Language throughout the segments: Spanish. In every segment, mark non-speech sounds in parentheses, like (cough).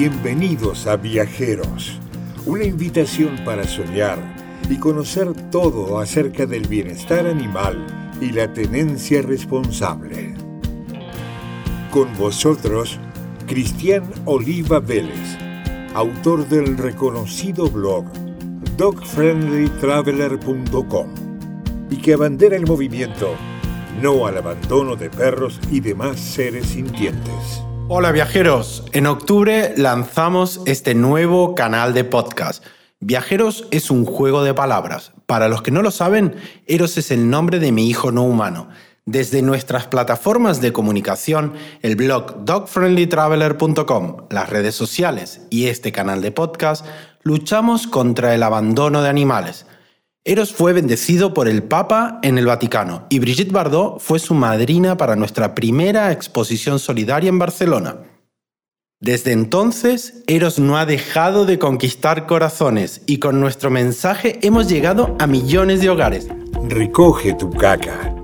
Bienvenidos a Viajeros, una invitación para soñar y conocer todo acerca del bienestar animal y la tenencia responsable. Con vosotros, Cristian Oliva Vélez, autor del reconocido blog dogfriendlytraveler.com y que abandera el movimiento no al abandono de perros y demás seres sintientes. Hola viajeros, en octubre lanzamos este nuevo canal de podcast. Viajeros es un juego de palabras. Para los que no lo saben, Eros es el nombre de mi hijo no humano. Desde nuestras plataformas de comunicación, el blog dogfriendlytraveler.com, las redes sociales y este canal de podcast, luchamos contra el abandono de animales. Eros fue bendecido por el Papa en el Vaticano y Brigitte Bardot fue su madrina para nuestra primera exposición solidaria en Barcelona. Desde entonces, Eros no ha dejado de conquistar corazones y con nuestro mensaje hemos llegado a millones de hogares. Recoge tu caca.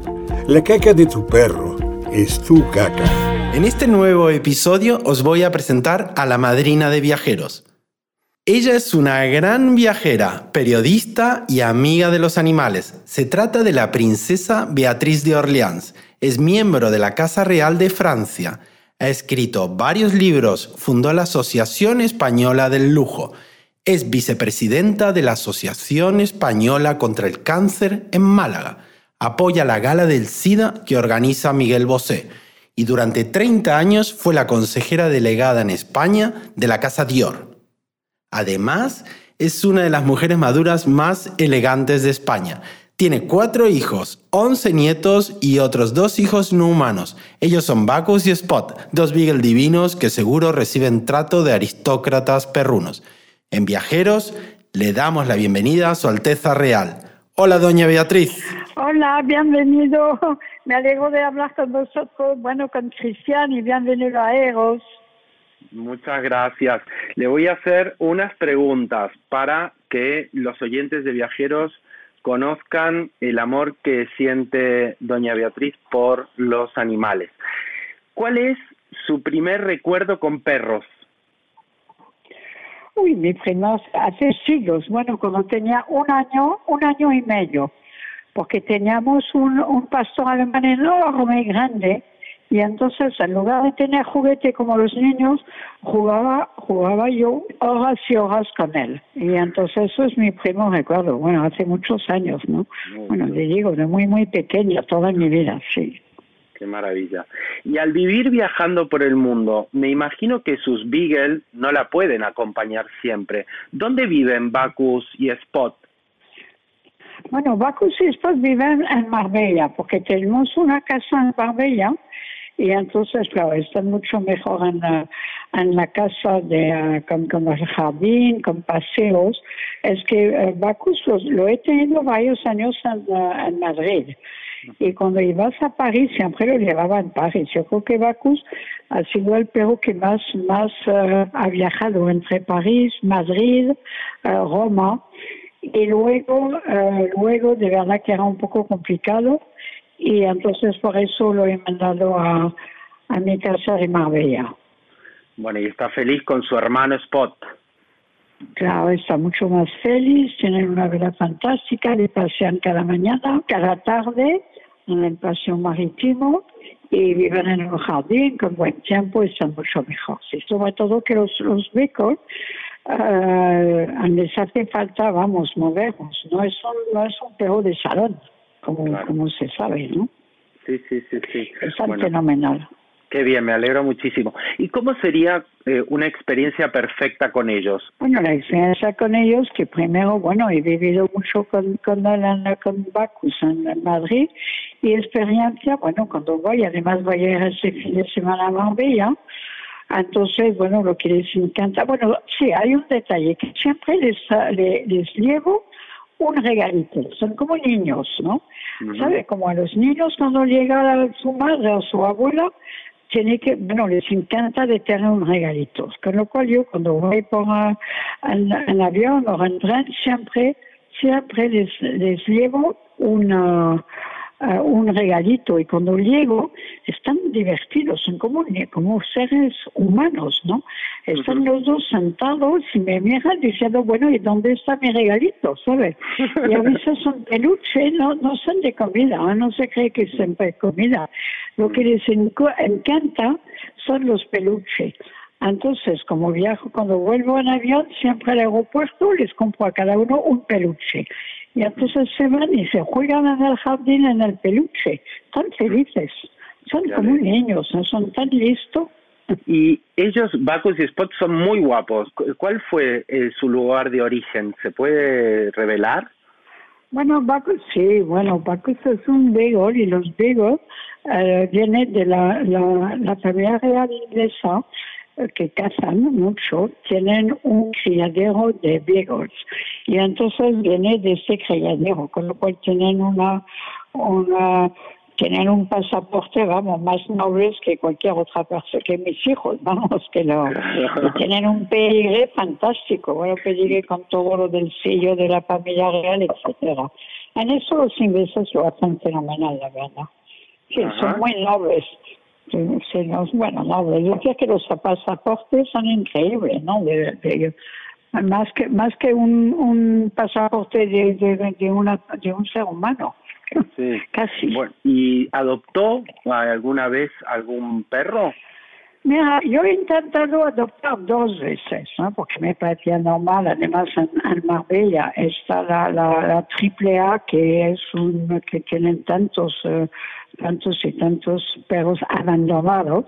La caca de tu perro es tu caca. En este nuevo episodio os voy a presentar a la madrina de viajeros. Ella es una gran viajera, periodista y amiga de los animales. Se trata de la princesa Beatriz de Orleans. Es miembro de la Casa Real de Francia. Ha escrito varios libros, fundó la Asociación Española del Lujo. Es vicepresidenta de la Asociación Española contra el Cáncer en Málaga. Apoya la gala del SIDA que organiza Miguel Bosé. Y durante 30 años fue la consejera delegada en España de la Casa Dior. Además, es una de las mujeres maduras más elegantes de España. Tiene cuatro hijos, once nietos y otros dos hijos no humanos. Ellos son Bacchus y Spot, dos beagle divinos que seguro reciben trato de aristócratas perrunos. En Viajeros le damos la bienvenida a Su Alteza Real. Hola, doña Beatriz. Hola, bienvenido. (laughs) Me alegro de hablar con vosotros, bueno, con Cristian y bienvenido a Eros. Muchas gracias. Le voy a hacer unas preguntas para que los oyentes de viajeros conozcan el amor que siente doña Beatriz por los animales. ¿Cuál es su primer recuerdo con perros? Uy, mi primer hace siglos, bueno, cuando tenía un año, un año y medio, porque teníamos un pastor alemán enorme y grande, y entonces, en lugar de tener juguete como los niños, jugaba, jugaba yo horas y horas con él. Y entonces eso es mi primo recuerdo. Bueno, hace muchos años, ¿no? bueno, le digo, de muy, muy pequeña, toda mi vida, sí. Qué maravilla. Y al vivir viajando por el mundo, me imagino que sus Beagle no la pueden acompañar siempre. ¿Dónde viven Bacchus y Spot? Bueno, Bacchus y Spot viven en Marbella, porque tenemos una casa en Marbella y entonces, claro, están mucho mejor en la, en la casa de, uh, con, con, el jardín, con paseos. Es que uh, Bacchus lo, he tenido varios años en, uh, en, Madrid. Y cuando ibas a París, siempre lo llevaba en París. Yo creo que Bacchus ha sido el perro que más, más ha viajado entre París, Madrid, Roma. Y luego, luego, de verdad que era un poco complicado y entonces por eso lo he mandado a, a mi casa de Marbella. Bueno, y está feliz con su hermano Spot. Claro, está mucho más feliz, tienen una vida fantástica, le pasean cada mañana, cada tarde en el paseo marítimo y viven en un jardín con buen tiempo y están mucho mejor. Y sobre todo que los, los becos eh, les hace falta, vamos, movernos, no es un, no es un perro de salón como, se sabe, ¿no? Sí, sí, sí, sí. Es fenomenal. Qué bien, me alegro muchísimo. ¿Y cómo sería eh, una experiencia perfecta con ellos? Bueno, la experiencia con ellos, que primero, bueno, he vivido mucho con, con, con Bacus en Madrid, y experiencia, bueno, cuando voy, además voy a ir este fin de semana a Marbella, entonces, bueno, lo que les encanta, bueno, sí, hay un detalle que siempre les, les, les llevo un regalito. Son como niños, ¿no? ¿Sabe? Como a los niños cuando llega su madre o su abuela, tiene que, bueno, les encanta de tener un regalito. Con lo cual yo cuando voy por el avión o en tren, siempre, siempre les, les llevo una, uh, un regalito y cuando llego están divertidos, son como, como seres humanos, ¿no? Están los dos sentados y me miran diciendo, bueno, ¿y dónde está mi regalito? ¿Sabes? Y a veces son peluches, no, no son de comida, ¿eh? no se cree que son de comida. Lo que les encanta son los peluches. Entonces, como viajo, cuando vuelvo en avión, siempre al aeropuerto les compro a cada uno un peluche. Y entonces se van y se juegan en el jardín en el peluche. Tan felices. Son como niños, ¿no? son tan listos. Y ellos, Bacchus y Spot, son muy guapos. ¿Cuál fue eh, su lugar de origen? ¿Se puede revelar? Bueno, Bacchus sí, bueno, Bacchus es un beagle y los beagles eh, vienen de la, la, la familia real inglesa que cazan mucho, tienen un criadero de beagles y entonces viene de ese criadero, con lo cual tienen una, una tienen un pasaporte, vamos, más nobles que cualquier otra persona, que mis hijos, (laughs) vamos, que lo, tienen un pedigrí fantástico, bueno, pedigrí con todo lo del sello de la familia real, etcétera. En eso los ingleses lo hacen fenomenal, la verdad. Sí, son muy nobles. Sí, los, bueno, nobles. Yo creo que los pasaportes son increíbles, ¿no? De, más que más que un, un pasaporte de, de, de, una, de un ser humano. Sí. (laughs) Casi. Bueno, ¿Y adoptó alguna vez algún perro? Mira, yo he intentado adoptar dos veces, ¿no? porque me parecía normal. Además, en, Marbella está la, la, la, triple A, que es un, que tienen tantos, eh, tantos y tantos perros abandonados.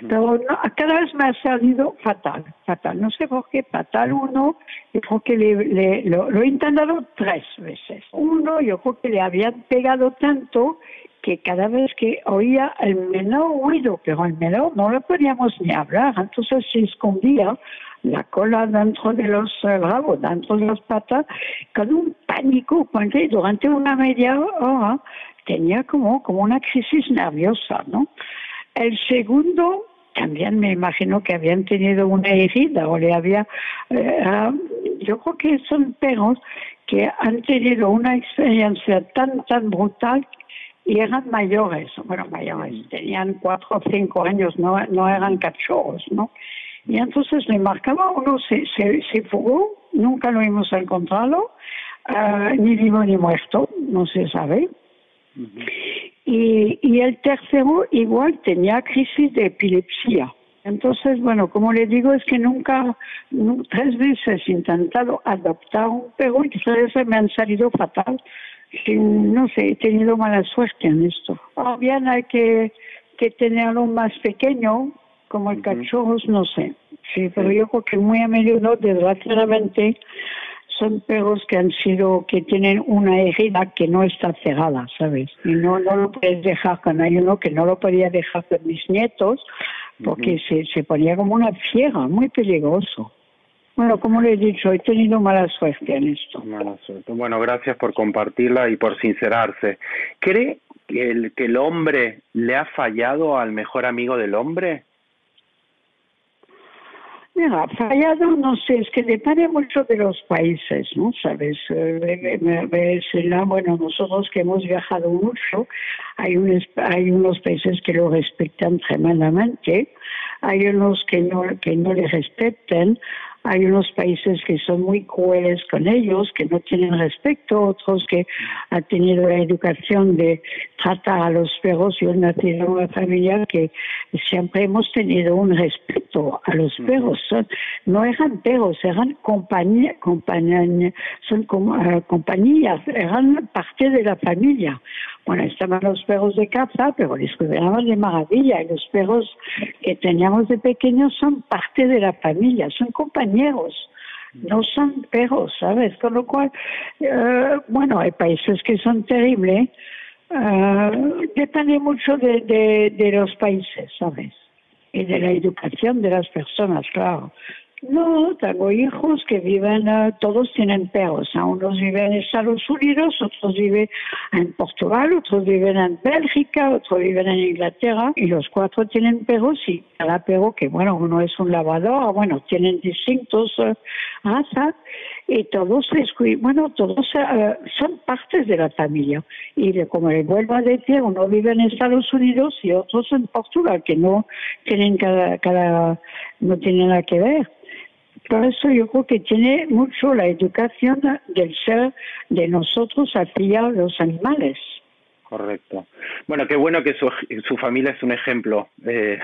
Pero no, cada vez me ha salido fatal, fatal. No sé por qué, fatal uno. Yo creo que le, le, lo, lo he intentado tres veces. Uno, yo creo que le habían pegado tanto que cada vez que oía el menor ruido, pero el menor no lo podíamos ni hablar, entonces se escondía la cola dentro de los bravos, dentro de las patas, con un pánico, porque durante una media hora tenía como, como una crisis nerviosa, ¿no? El segundo, también me imagino que habían tenido una herida o le había... Eh, yo creo que son perros que han tenido una experiencia tan, tan brutal y eran mayores, bueno, mayores, tenían cuatro o cinco años, no, no eran cachorros, ¿no? Y entonces le marcaba uno, se, se, se fugó, nunca lo hemos encontrado, uh, ni vivo ni muerto, no se sabe. Uh -huh. y, y el tercero igual tenía crisis de epilepsia. Entonces, bueno, como le digo, es que nunca, no, tres veces he intentado adoptar un perro y tres veces me han salido fatal no sé, he tenido mala suerte en esto. O bien hay que, que tenerlo más pequeño, como el cachorros, no sé. Sí, pero yo creo que muy a menudo, desgraciadamente, son perros que han sido, que tienen una herida que no está cerrada, ¿sabes? Y no, no lo puedes dejar con hay uno que no lo podía dejar con mis nietos, porque se, se ponía como una fiera, muy peligroso. Bueno, como le he dicho, he tenido mala suerte en esto. Mala suerte. Bueno, gracias por compartirla y por sincerarse. ¿Cree que el, que el hombre le ha fallado al mejor amigo del hombre? Mira, fallado, no sé, es que depende mucho de los países, ¿no? Sabes, eh, bueno, nosotros que hemos viajado mucho, hay, un, hay unos países que lo respetan tremendamente, hay unos que no, que no le respetan, hay unos países que son muy crueles con ellos, que no tienen respeto, otros que han tenido la educación de tratar a los perros. Yo nací en una familia que siempre hemos tenido un respeto a los perros. Son, no eran perros, eran compañía, compañía, son uh, compañías, eran parte de la familia. Bueno, estaban los perros de caza, pero les cuidábamos de maravilla. Y los perros que teníamos de pequeños son parte de la familia, son compañeros, no son perros, ¿sabes? Con lo cual, eh, bueno, hay países que son terribles. Uh, depende mucho de los países, ¿sabes? Y de la educación de las personas, claro. No, tengo hijos que viven, uh, todos tienen perros. ¿eh? Unos viven en Estados Unidos, otros viven en Portugal, otros viven en Bélgica, otros viven en Inglaterra. Y los cuatro tienen perros y cada perro, que bueno, uno es un lavador, bueno, tienen distintos razas. Y todos les bueno, todos uh, son partes de la familia. Y como le vuelvo a decir, uno vive en Estados Unidos y otros en Portugal, que no tienen cada, cada no tiene nada que ver. Por eso yo creo que tiene mucho la educación del ser de nosotros hacia los animales. Correcto. Bueno, qué bueno que su, su familia es un ejemplo de,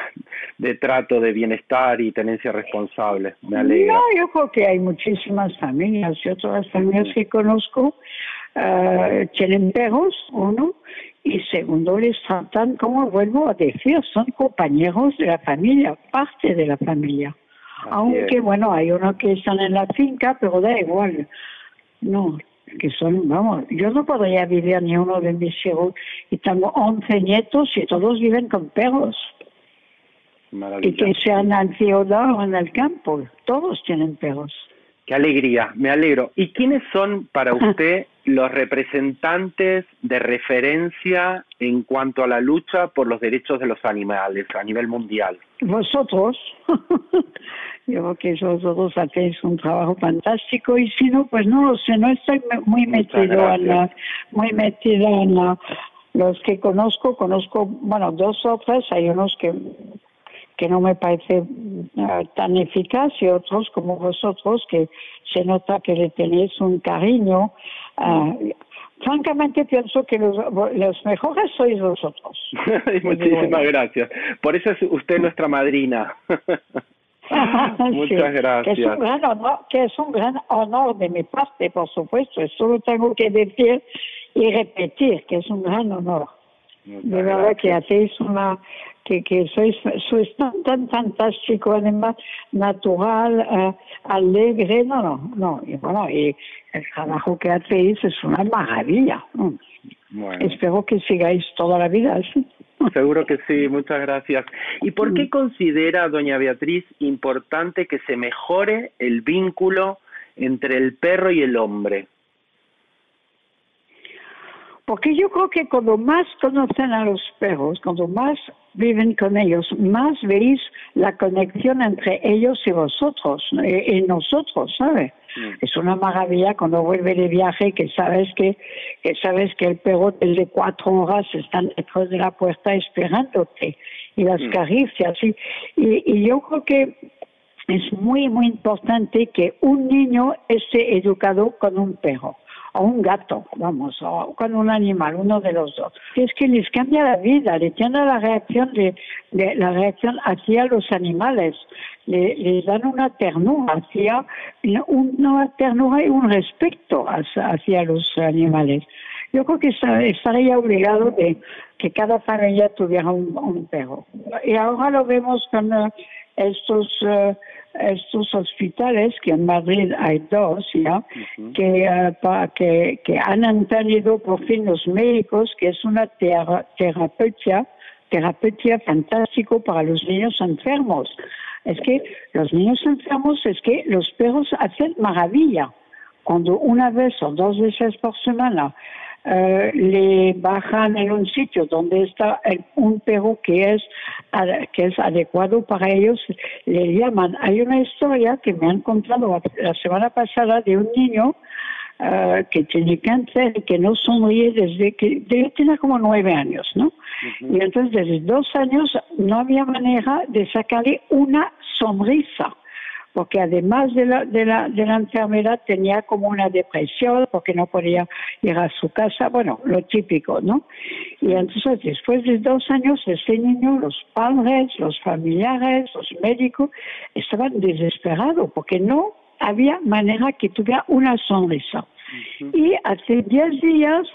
de, trato, de bienestar y tenencia responsable. Me alegra. No, yo creo que hay muchísimas familias. Yo todas las familias que conozco uh, tienen perros, uno, y segundo, les tratan, como vuelvo a decir, son compañeros de la familia, parte de la familia. Así Aunque, es. bueno, hay unos que están en la finca, pero da igual. No, que son, vamos, yo no podría vivir ni uno de mis hijos y tengo 11 nietos y todos viven con perros. Maravilla. Y que sean en ciudad o en el campo, todos tienen perros. Qué alegría, me alegro. ¿Y quiénes son para usted los representantes de referencia en cuanto a la lucha por los derechos de los animales a nivel mundial? Vosotros, (laughs) yo creo que vosotros hacéis un trabajo fantástico y si no, pues no lo sé, no estoy muy metido en la, muy metido en la, los que conozco, conozco, bueno, dos o tres, hay unos que que no me parece uh, tan eficaz y otros como vosotros que se nota que le tenéis un cariño. Uh, francamente pienso que los, los, mejores sois vosotros. (laughs) Muchísimas gracias. Por eso es usted nuestra madrina. (laughs) Muchas sí, gracias. Que es, un gran honor, que es un gran honor de mi parte, por supuesto. Eso lo tengo que decir y repetir, que es un gran honor. Muchas de verdad gracias. que hacéis una que, que sois, sois tan, tan fantástico además natural eh, alegre no no no y bueno y el trabajo que hacéis es una maravilla mm. Bueno. espero que sigáis toda la vida así Seguro que sí, muchas gracias. ¿Y por Mm. qué considera, doña Beatriz, importante que se mejore el vínculo entre el perro y el hombre? Porque yo creo que cuando más conocen a los perros, cuando más viven con ellos, más veis la conexión entre ellos y vosotros, y, y nosotros, ¿sabes? Mm. Es una maravilla cuando vuelve de viaje que sabes que, que sabes que el perro el de cuatro horas están detrás de la puerta esperándote y las Mm. caricias y, y, y yo creo que es muy muy importante que un niño esté educado con un perro o un gato, vamos, o con un animal, uno de los dos. Es que les cambia la vida, le tiene la reacción de, de la reacción hacia los animales, le, les dan una ternura hacia una ternura y un respeto hacia, los animales. Yo creo que estaría obligado de que cada familia tuviera un, perro. Y ahora lo vemos con estos eh, estos hospitales que en Madrid hay dos ya que, eh, pa- que que han entendido por fin los médicos que es una tera- terapeutia terapeutia fantástico para los niños enfermos. Es que los niños enfermos es que los perros hacen maravilla. Cuando una vez o dos veces por semana eh, le bajan en un sitio donde está el- un perro que es que es adecuado para ellos le llaman. Hay una historia que me han contado la, semana pasada de un niño eh, que tiene cáncer y que no sonríe desde que debe tener como nueve años no y entonces desde dos años no había manera de sacarle una sonrisa porque además de la, de la, de la enfermedad tenía como una depresión porque no podía ir a su casa, bueno, lo típico, ¿no? Y entonces después de dos años ese niño, los padres, los familiares, los médicos estaban desesperados porque no había manera que tuviera una sonrisa. Y hace diez días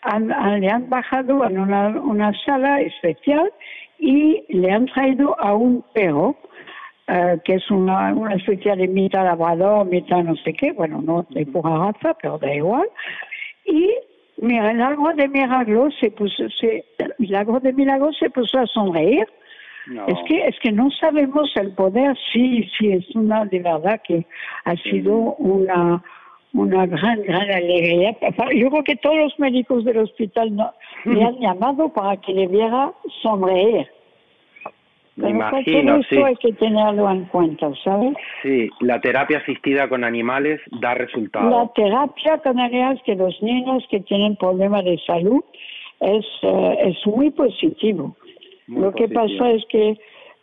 han- han- le han bajado en una, una sala especial y le han traído a un perro eh, que es una, una especie de mitad labrador, mitad no sé qué, bueno, no de pura raza, pero da igual. Y mira, el agua de milagro se puso, se, milagro de milagro se puso a sonreír. No. Es que es que no sabemos el poder, sí, sí, es una de verdad que ha sido una una gran, gran alegría. Yo creo que todos los médicos del hospital no, le (laughs) han llamado para que le viera sonreír. Pero imagino, sí. hay que tenerlo en cuenta, ¿sabes? Sí, la terapia asistida con animales da La resultados. terapia con animales que los niños que tienen problemas de salud es, eh, es muy positivo. Muy Lo que positivo. pasa es que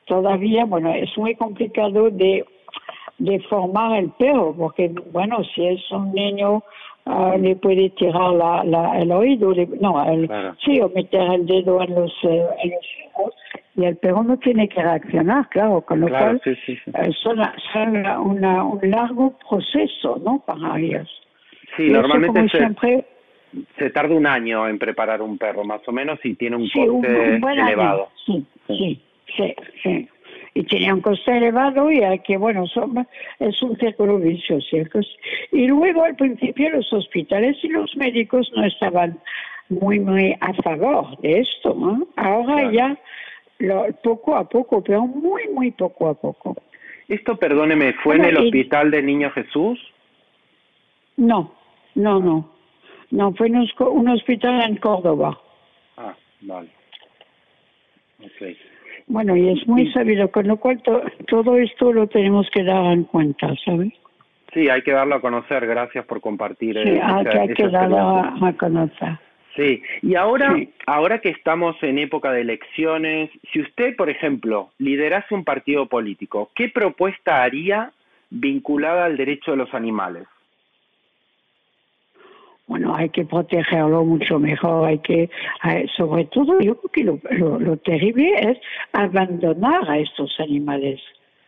todavía, bueno, es muy complicado de, de formar el perro, porque, bueno, si es un niño, uh, le puede tirar la, la, el oído, le, no, el, Claro. sí, o meter el dedo en los, eh, en los ojos, y el perro no tiene que reaccionar, claro, con lo Claro, cual sí, sí, sí. eh, son, son una- un largo proceso, ¿no? Para ellos. Sí, Y normalmente se, siempre, se tarda un año en preparar un perro, más o menos, y tiene un coste un buen año. elevado. Sí, sí, sí. Y tiene un coste elevado y hay que, bueno, son- es un círculo vicioso. ¿cierto? Y luego al principio los hospitales y los médicos no estaban muy, muy a favor de esto. ¿no? Ahora Claro. ya, lo- poco a poco, pero muy, muy poco a poco. Esto, perdóneme, ¿fue Bueno, en el y- hospital de Niño Jesús? No, no, no. No, fue en un, hospital en Córdoba. Ah, vale. Ok. Bueno, y es muy sabido, con lo cual to- todo esto lo tenemos que dar en cuenta, ¿sabes? Sí, hay que darlo a conocer. Gracias por compartir. Sí, eh, hay esa- que, hay esa que darlo a conocer. Sí, y ahora, Sí. ahora que estamos en época de elecciones, si usted, por ejemplo, liderase un partido político, ¿qué propuesta haría vinculada al derecho de los animales? Bueno, hay que protegerlo mucho mejor, hay que, hay- sobre todo, yo creo que lo, lo, lo terrible es abandonar a estos animales.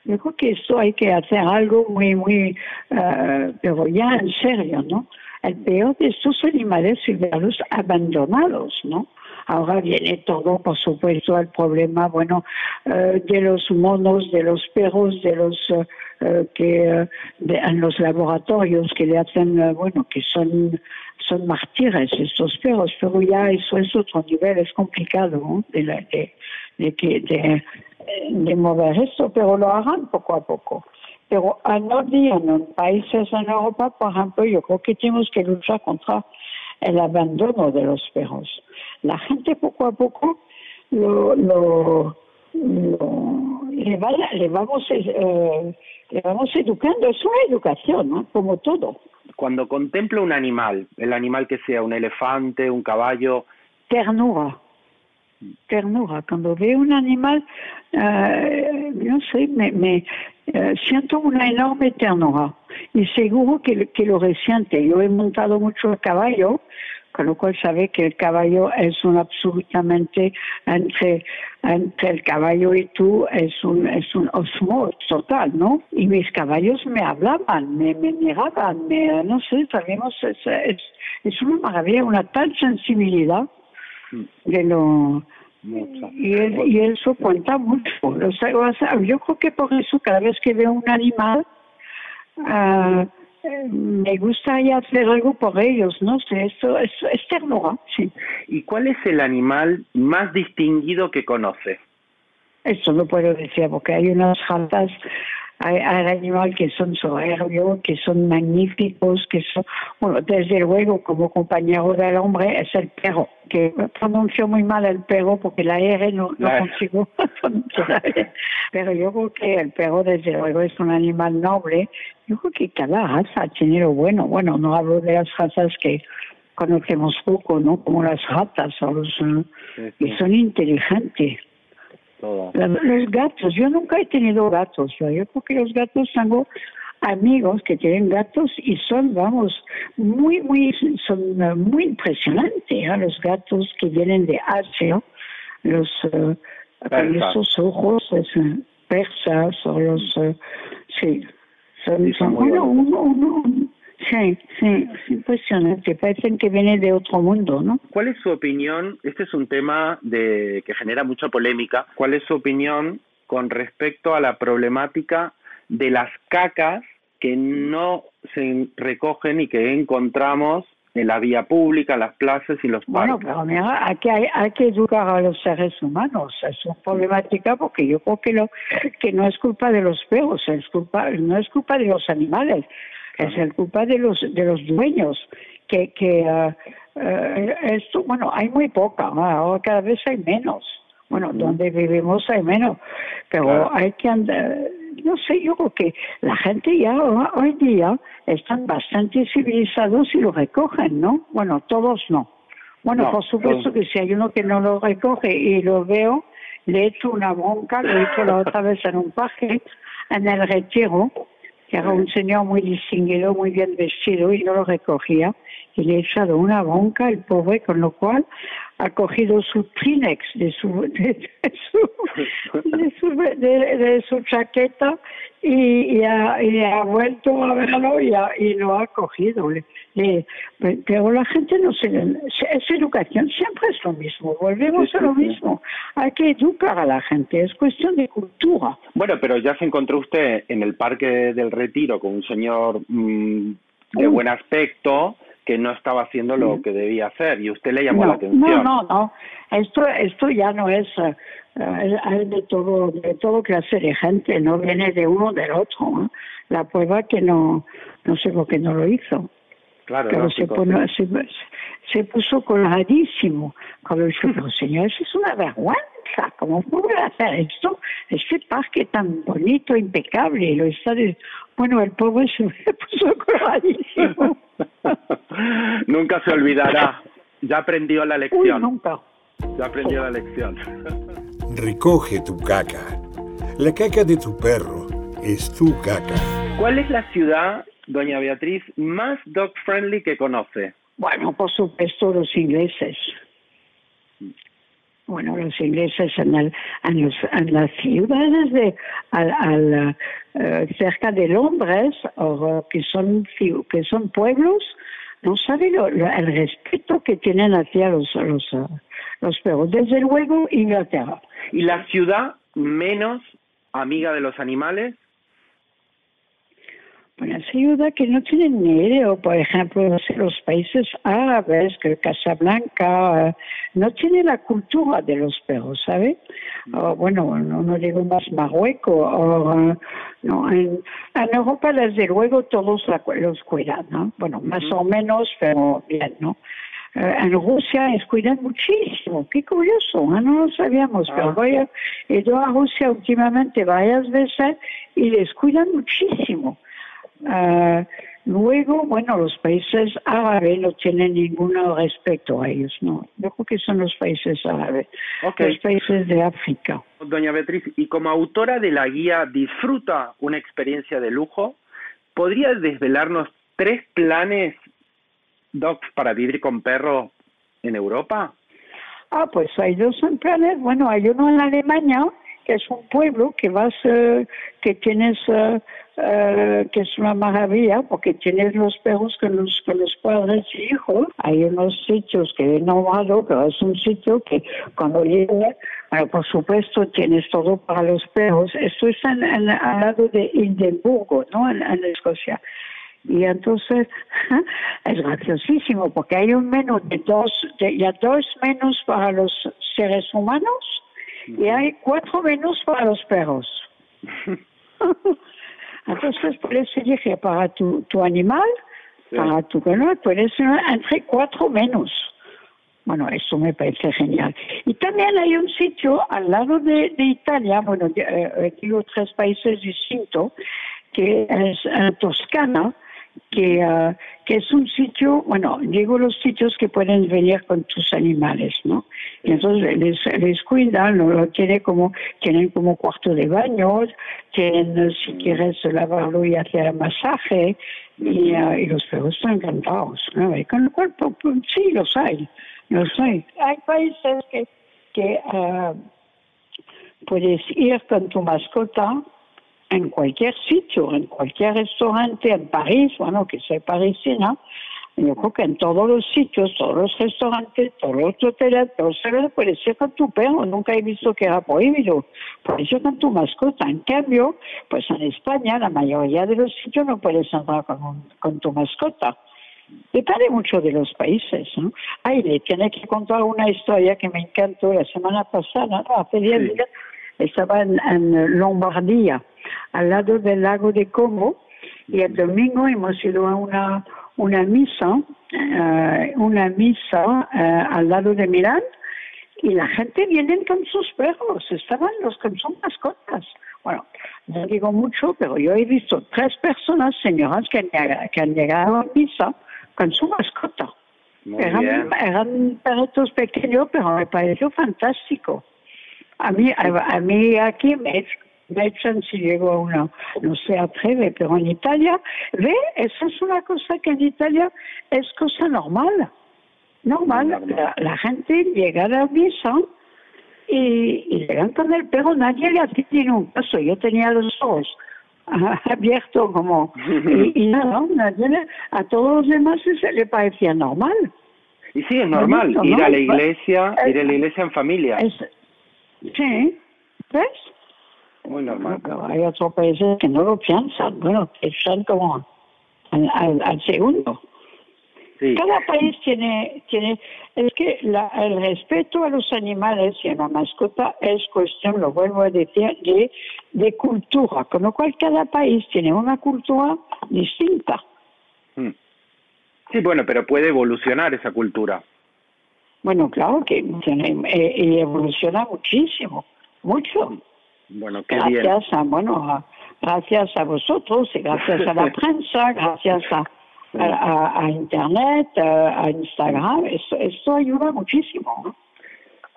Yo creo que esto hay que hacer algo muy, muy, eh, pero ya en serio, ¿no? El peor de estos animales es verlos abandonados, ¿no? Ahora viene todo, por supuesto, el problema, bueno, eh, de los monos, de los perros, de los eh, eh, que de- en los laboratorios que le hacen, bueno, que son son mártires estos perros, pero ya eso es otro nivel, es complicado de, la- de, de, de, de mover esto, pero lo harán poco a poco. Pero a no día en países en Europa, por ejemplo, yo creo que tenemos que luchar contra el abandono de los perros. La gente poco a poco lo, lo, lo- le, va- le vamos, eh, le vamos educando, es una educación, ¿no? como todo. Cuando contempla un animal, el animal que sea un elefante, un caballo, ternura. Ternura. Cuando veo un animal, eh, no sé, me, me eh, siento una enorme ternura. Y seguro que, que lo resiente. Yo he montado mucho el caballo, con lo cual sabe que el caballo es un absolutamente, entre, entre el caballo y tú, es un, es un osmo total, ¿no? Y mis caballos me hablaban, me, me miraban, me, no sé, sabemos, es, es, es una maravilla, una tal sensibilidad de lo. Y él, y eso cuenta mucho. O sea, o sea, yo creo que por eso cada vez que veo un animal eh, me gusta hacer algo por ellos, no sé, esto es, es ternura, sí. ¿Y cuál es el animal más distinguido que conoce? Eso no puedo decir porque hay unas ratas hay, hay animales que son soberbios, que son magníficos, que son, bueno, desde luego como compañero del hombre es el perro, que pronuncio muy mal el perro porque la R no, no consigo (laughs) pronunciar. Pero yo creo que el perro desde luego es un animal noble. Yo creo que cada raza tiene lo bueno. Bueno, no hablo de las razas que conocemos poco, ¿no? Como las ratas o los, Sí, sí, y son inteligentes. Todo. Los gatos, yo nunca he tenido gatos, yo, yo creo que los gatos tengo amigos que tienen gatos y son, vamos, muy, muy, son eh, muy impresionantes, ¿eh? los gatos que vienen de Asia, los con Persas. esos ojos es, persas o los, eh, sí, son, son bueno, uno, uno, sí, sí, es impresionante, parecen que vienen de otro mundo, ¿no? ¿Cuál es su opinión? Este es un tema de, que genera mucha polémica. ¿Cuál es su opinión con respecto a la problemática de las cacas que no se recogen y que encontramos en la vía pública, en las plazas y los Bueno, parques? pero mira, hay que, hay que educar a los seres humanos. Es una problemática porque yo creo que, lo, que no es culpa de los perros, es culpa, no es culpa de los animales, es el culpa de los, de los dueños. Que, que eh, esto, bueno, hay muy poca, ¿no? ahora cada vez hay menos. Bueno, donde vivimos hay menos, pero Claro. hay que andar, no sé, yo creo que la gente ya ho- hoy día están bastante civilizados y lo recogen, ¿no? Bueno, todos no. Bueno, No, por supuesto que si hay uno que no lo recoge y lo veo le he hecho una bronca, lo he hecho la otra vez en un parque, en el retiro, que era un señor muy distinguido, muy bien vestido y no lo recogía. Y le he echado una bronca, el pobre, con lo cual ha cogido su Trinex de su, de, su, de su, chaqueta y, ha, vuelto a verlo y, y lo ha cogido. pero la gente no se... Es educación, siempre es lo mismo, volvemos a lo mismo. Hay que educar a la gente, es cuestión de cultura. Bueno, pero ya se encontró usted en el Parque del Retiro con un señor mm, de buen aspecto que no estaba haciendo lo que debía hacer y usted le llamó la atención. No, no, no. Esto, esto ya no es uh, de todo, de todo clase de gente, no viene de uno del otro. La prueba que no, no sé por qué no lo hizo. Claro, pero se, se, se, puso coloradísimo. Cuando dijo, (laughs) pero señor, eso es una vergüenza. ¿Cómo puede hacer esto? Este parque tan bonito, impecable. Lo está Bueno, el pobre se (laughs) puso coloradísimo. (laughs) nunca se olvidará. Ya aprendió la lección. nunca. Ya aprendió la lección. Recoge tu caca. La caca de tu perro es tu caca. ¿Cuál es la ciudad, doña Beatriz, más dog friendly que conoce? Bueno, por supuesto los ingleses. Bueno, los ingleses en, el, en, los, en las ciudades de, al, al, uh, cerca de Londres, o, que, son, que son pueblos, no sabe lo, el respeto que tienen hacia los, los, los perros. Desde luego, Inglaterra. ¿Y la ciudad menos amiga de los animales? Bueno, ciudad que no tienen ni idea, por ejemplo, los países árabes, que Casablanca, no tiene la cultura de los perros, ¿sabe? bueno, no, digo más Marruecos, no, en, Europa desde luego todos los cuidan, ¿no? Bueno, más o menos, pero bien, ¿no? Eh, en Rusia les cuidan muchísimo, qué curioso, ¿eh? no lo sabíamos, pero ah. voy a, he ido a Rusia últimamente varias veces y les cuidan muchísimo. Uh, luego, bueno, los países árabes no tienen ningún respeto a ellos, ¿no? Yo creo que son los países árabes, los países de África. Doña Beatriz, y como autora de la guía Disfruta una experiencia de lujo, ¿podría desvelarnos tres planes docs para vivir con perro en Europa? Ah, pues hay dos planes. Bueno, hay uno en Alemania, que es un pueblo que vas, que tienes uh, eh, que es una maravilla porque tienes los perros con los, con los padres y hijos. Hay unos sitios que he nombrado, pero es un sitio que cuando llegas, bueno, por supuesto tienes todo para los perros. Esto está al lado de Edimburgo, ¿no? En, Escocia. Y entonces (laughs) es graciosísimo porque hay un menú de dos, de, ya dos menús para los seres humanos y hay cuatro menús para los perros. (laughs) Entonces puedes elegir para tu, tu animal, para tu perro, puedes entre cuatro menos. Bueno, eso me parece genial. Y también hay un sitio al lado de, Italia, bueno, eh, digo tres países distintos, que es en Toscana, que, uh, que es un sitio, bueno, digo los sitios que pueden venir con tus animales, ¿no? Y entonces les, les cuidan, lo, tiene como, tienen como cuarto de baño, tienen, si quieres, lavarlo y hacer masaje, y, uh, y los perros están encantados, ¿no? Y con el cuerpo, sí, los hay, los hay. Hay países que, que uh, puedes ir con tu mascota, en cualquier sitio, en cualquier restaurante, en París, bueno, que soy parisina, yo creo que en todos los sitios, todos los restaurantes, todos los hoteles, todos los puedes ir con tu perro. Nunca he visto que era prohibido. Puedes ir con tu mascota. En cambio, pues en España, la mayoría de los sitios no puedes entrar con, con tu mascota. Depende mucho de los países. ¿no? Ay, le tiene que contar una historia que me encantó la semana pasada, hace 10 días, estaba en, en Lombardía al lado del lago de Como y el domingo hemos ido a una, una misa, eh, una misa eh, al lado de Milán y la gente viene con sus perros, estaban los con sus mascotas. Bueno, no digo mucho, pero yo he visto tres personas, señoras, que han, que han llegado a misa con su mascota. eran, eran perritos pequeños, pero me pareció fantástico. A mí, a, mí aquí me, echan si llego a una, no sé, a pero en Italia, ve, eso es una cosa que en Italia es cosa normal. Normal, La, gente llega a la misa y, y levantan el perro, nadie le tiene un caso. Yo tenía los ojos (laughs) abiertos como, y, nada, nadie, a todos los demás se le parecía normal. Y sí, es normal, ir a la iglesia, ir a la iglesia en familia. Sí, ¿ves? Muy normal. hay otros países que no lo piensan, bueno, piensan como al segundo. Cada país tiene, tiene, es que el respeto a los animales y a la mascota es cuestión, lo vuelvo a decir, de, de cultura, con lo cual cada país tiene una cultura distinta. Hmm. Sí, bueno, pero puede evolucionar esa cultura. Bueno, claro que eh, y evoluciona muchísimo, mucho. Bueno, qué gracias a, bueno, gracias a vosotros y gracias a la (laughs) prensa, gracias a a, Internet, a, Instagram, esto, ayuda muchísimo.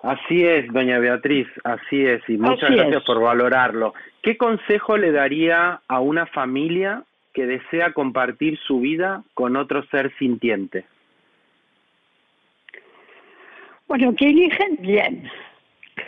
Así es, doña Beatriz, así es, y muchas gracias por valorarlo. ¿Qué consejo le daría a una familia que desea compartir su vida con otro ser sintiente? Bueno, que eligen bien.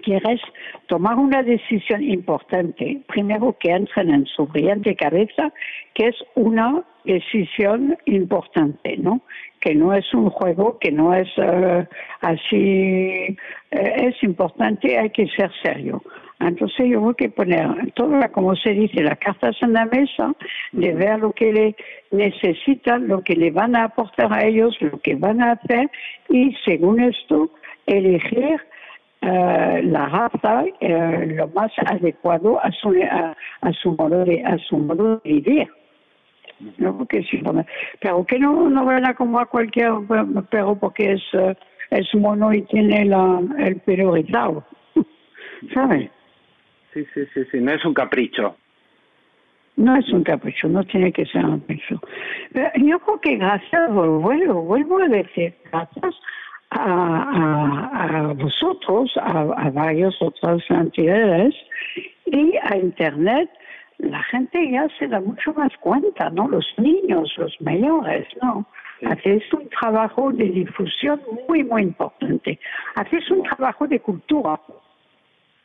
Quieres tomar una decisión importante, primero que entren en su brillante cabeza, que es una decisión importante, ¿no? Que no es un juego, que no es uh, así, uh, es importante, hay que ser serio. Entonces yo voy que poner toda, como se dice, las cartas en la mesa, de ver lo que le necesitan, lo que le van a aportar a ellos, lo que van a hacer y según esto elegir uh, la raza lo más adecuado a su, a, a su modo de, a su modo de vivir. ¿no? Porque si, pero que no, no a como a cualquier perro porque es, es mono y tiene la, el pelo rizado, ¿sabes? Sí, sí, sí, sí, no es un capricho. No es un capricho, no tiene que ser un capricho. Pero yo creo que gracias, vuelvo, vuelvo a decir, gracias a, a, a vosotros, a, a varias otras entidades y a Internet, la gente ya se da mucho más cuenta, ¿no? Los niños, los mayores, ¿no? Haces un trabajo de difusión muy, muy importante. Haces un trabajo de cultura.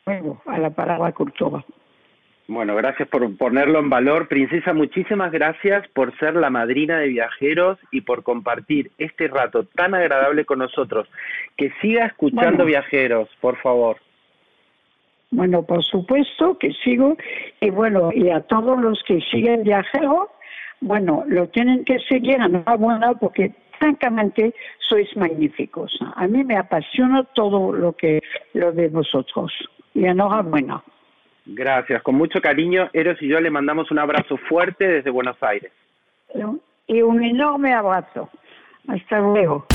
Bueno, a la palabra cultura. Bueno, gracias por ponerlo en valor. Princesa, muchísimas gracias por ser la madrina de viajeros y por compartir este rato tan agradable con nosotros. Que siga escuchando viajeros, por favor. Bueno, por supuesto que sigo y bueno, y a todos los que siguen viajero, bueno, lo tienen que seguir, enhorabuena, porque francamente sois magníficos. A mí me apasiona todo lo que lo de vosotros y enhorabuena. Gracias, con mucho cariño. Eros y yo le mandamos un abrazo fuerte desde Buenos Aires. Y un enorme abrazo. Hasta luego.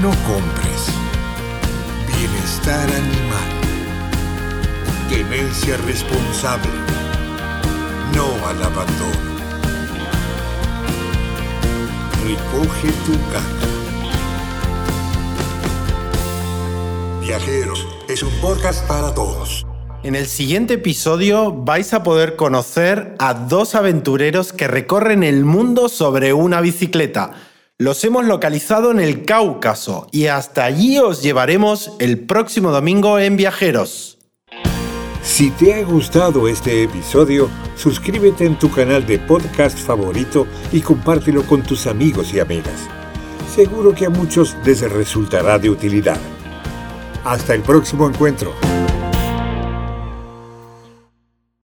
No compres. Bienestar animal. Tenencia responsable. No al abandono. Recoge tu caca. Viajeros es un podcast para todos. En el siguiente episodio vais a poder conocer a dos aventureros que recorren el mundo sobre una bicicleta. Los hemos localizado en el Cáucaso y hasta allí os llevaremos el próximo domingo en Viajeros. Si te ha gustado este episodio, suscríbete en tu canal de podcast favorito y compártelo con tus amigos y amigas. Seguro que a muchos les resultará de utilidad. Hasta el próximo encuentro.